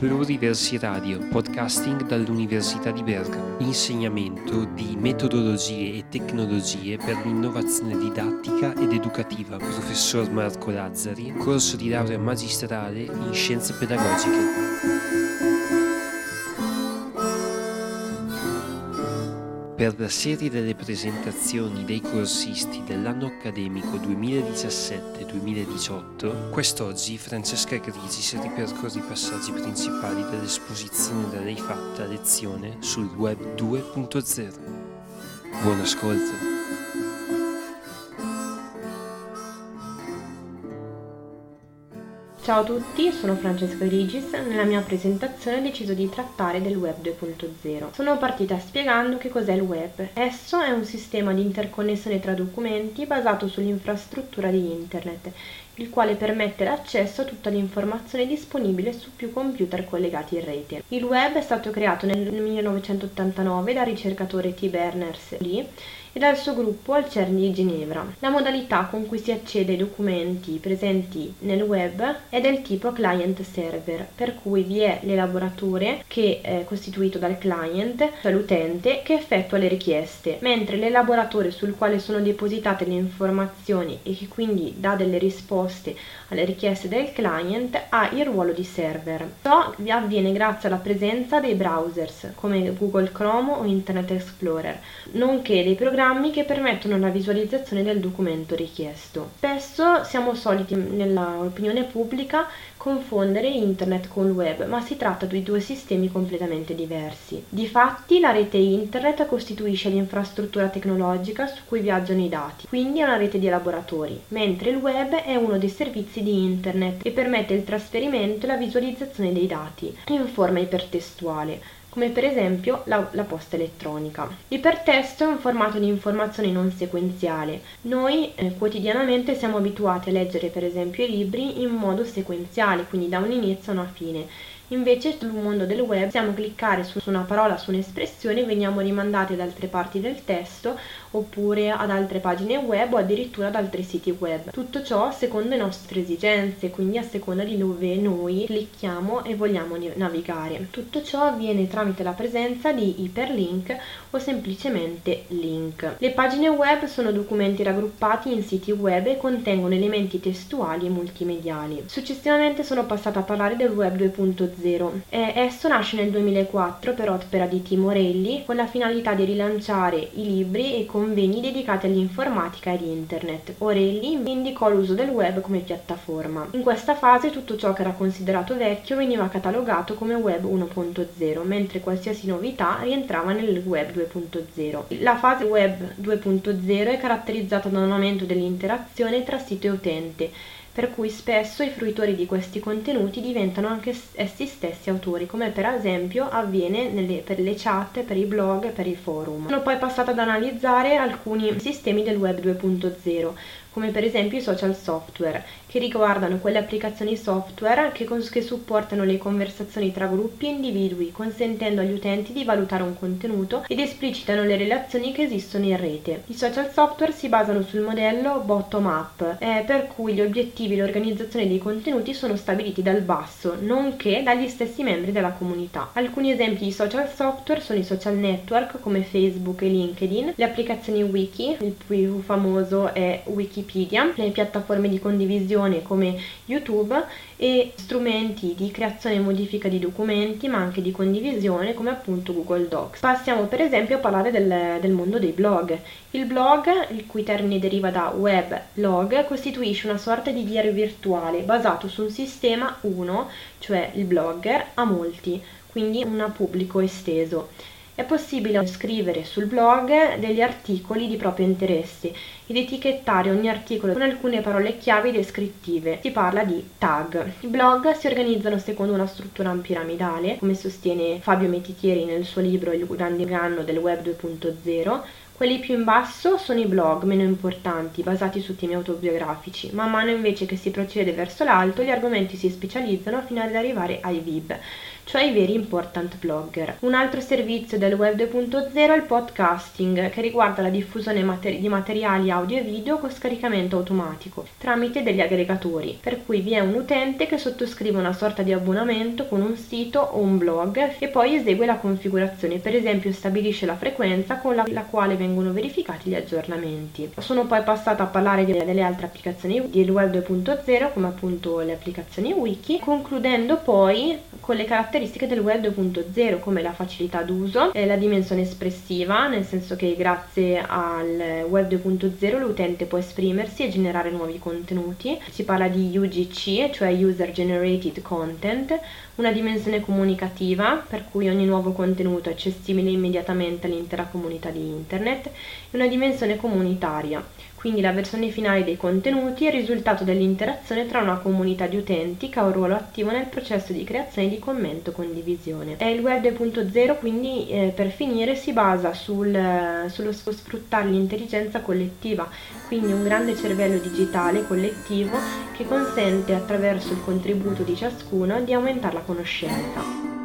Pluriversi Radio, podcasting dall'Università di Bergamo. Insegnamento di metodologie e tecnologie per l'innovazione didattica ed educativa. Professor Marco Lazzari, corso di laurea magistrale in scienze pedagogiche. Per la serie delle presentazioni dei corsisti dell'anno accademico 2017-2018, quest'oggi Francesca Grigis ripercorre i passaggi principali dell'esposizione da lei fatta a lezione sul Web 2.0. Buon ascolto! Ciao a tutti, sono Francesca Rigis. Nella mia presentazione ho deciso di trattare del Web 2.0. Sono partita spiegando che cos'è il web. Esso è un sistema di interconnessione tra documenti basato sull'infrastruttura di Internet, il quale permette l'accesso a tutta l'informazione disponibile su più computer collegati in rete. Il web è stato creato nel 1989 dal ricercatore T. Berners-Lee e dal suo gruppo al CERN di Ginevra. La modalità con cui si accede ai documenti presenti nel web è del tipo client-server, per cui vi è l'elaboratore che è costituito dal client, cioè l'utente, che effettua le richieste, mentre l'elaboratore sul quale sono depositate le informazioni e che quindi dà delle risposte alle richieste del client ha il ruolo di server. Ciò avviene grazie alla presenza dei browsers come Google Chrome o Internet Explorer, nonché dei programmi programmi che permettono la visualizzazione del documento richiesto. Spesso siamo soliti nell'opinione pubblica confondere internet con web, ma si tratta di due sistemi completamente diversi. Difatti la rete internet costituisce l'infrastruttura tecnologica su cui viaggiano i dati, quindi è una rete di elaboratori, mentre il web è uno dei servizi di internet e permette il trasferimento e la visualizzazione dei dati in forma ipertestuale come per esempio la, la, posta elettronica. L'ipertesto è un formato di informazione non sequenziale. Noi eh, quotidianamente siamo abituati a leggere per esempio i libri in modo sequenziale, quindi da un inizio a una fine. Invece sul mondo del web possiamo cliccare su una parola, su un'espressione veniamo rimandati ad altre parti del testo oppure ad altre pagine web o addirittura ad altri siti web. Tutto ciò secondo le nostre esigenze, quindi a seconda di dove noi clicchiamo e vogliamo navigare. Tutto ciò avviene tramite la presenza di iperlink o semplicemente link. Le pagine web sono documenti raggruppati in siti web e contengono elementi testuali e multimediali. Successivamente sono passata a parlare del web 2.0 eh, esso nasce nel 2004 per opera di Timo Morelli con la finalità di rilanciare i libri e convegni dedicati all'informatica ed internet. Orelli indicò l'uso del web come piattaforma. In questa fase tutto ciò che era considerato vecchio veniva catalogato come web 1.0, mentre qualsiasi novità rientrava nel web 2.0. La fase web 2.0 è caratterizzata da un aumento dell'interazione tra sito e utente per cui spesso i fruitori di questi contenuti diventano anche essi stessi autori, come per esempio avviene nelle, per le chat, per i blog, per i forum. Sono poi passata ad analizzare alcuni sistemi del web 2.0, come per esempio i social software, che riguardano quelle applicazioni software che, che, supportano le conversazioni tra gruppi e individui, consentendo agli utenti di valutare un contenuto ed esplicitano le relazioni che esistono in rete. I social software si basano sul modello bottom-up, eh, per cui gli obiettivi e l'organizzazione dei contenuti sono stabiliti dal basso, nonché dagli stessi membri della comunità. Alcuni esempi di social software sono i social network come Facebook e LinkedIn, le applicazioni wiki, il più famoso è Wikipedia, Wikipedia, le piattaforme di condivisione come YouTube e strumenti di creazione e modifica di documenti ma anche di condivisione come appunto Google Docs. Passiamo per esempio a parlare del, del mondo dei blog. Il blog, il cui termine deriva da web log, costituisce una sorta di diario virtuale basato su un sistema 1, cioè il blogger, a molti, quindi un pubblico esteso è possibile scrivere sul blog degli articoli di proprio interesse ed etichettare ogni articolo con alcune parole chiave descrittive. Si parla di tag. I blog si organizzano secondo una struttura piramidale, come sostiene Fabio Metitieri nel suo libro Il grande inganno del web 2.0, quelli più in basso sono i blog meno importanti, basati su temi autobiografici. Man mano invece che si procede verso l'alto, gli argomenti si specializzano fino ad arrivare ai VIB, cioè i veri important blogger. Un altro servizio del web 2.0 è il podcasting, che riguarda la diffusione mater- di materiali audio e video con scaricamento automatico tramite degli aggregatori, per cui vi è un utente che sottoscrive una sorta di abbonamento con un sito o un blog e poi esegue la configurazione, per esempio stabilisce la frequenza con la, la quale vengono verificati gli aggiornamenti. Sono poi passata a parlare delle altre applicazioni del web 2.0 come appunto le applicazioni wiki, concludendo poi con le caratteristiche del web 2.0 come la facilità d'uso e la dimensione espressiva, nel senso che grazie al web 2.0 l'utente può esprimersi e generare nuovi contenuti. Si parla di UGC, cioè User Generated Content, una dimensione comunicativa, per cui ogni nuovo contenuto è accessibile immediatamente all'intera comunità di internet, e una dimensione comunitaria, quindi la versione finale dei contenuti è il risultato dell'interazione tra una comunità di utenti che ha un ruolo attivo nel processo di creazione di commento e condivisione. E il web 2.0 quindi eh, per finire si basa sul, sullo sfruttare l'intelligenza collettiva, quindi un grande cervello digitale collettivo che consente attraverso il contributo di ciascuno di aumentare la conoscenza.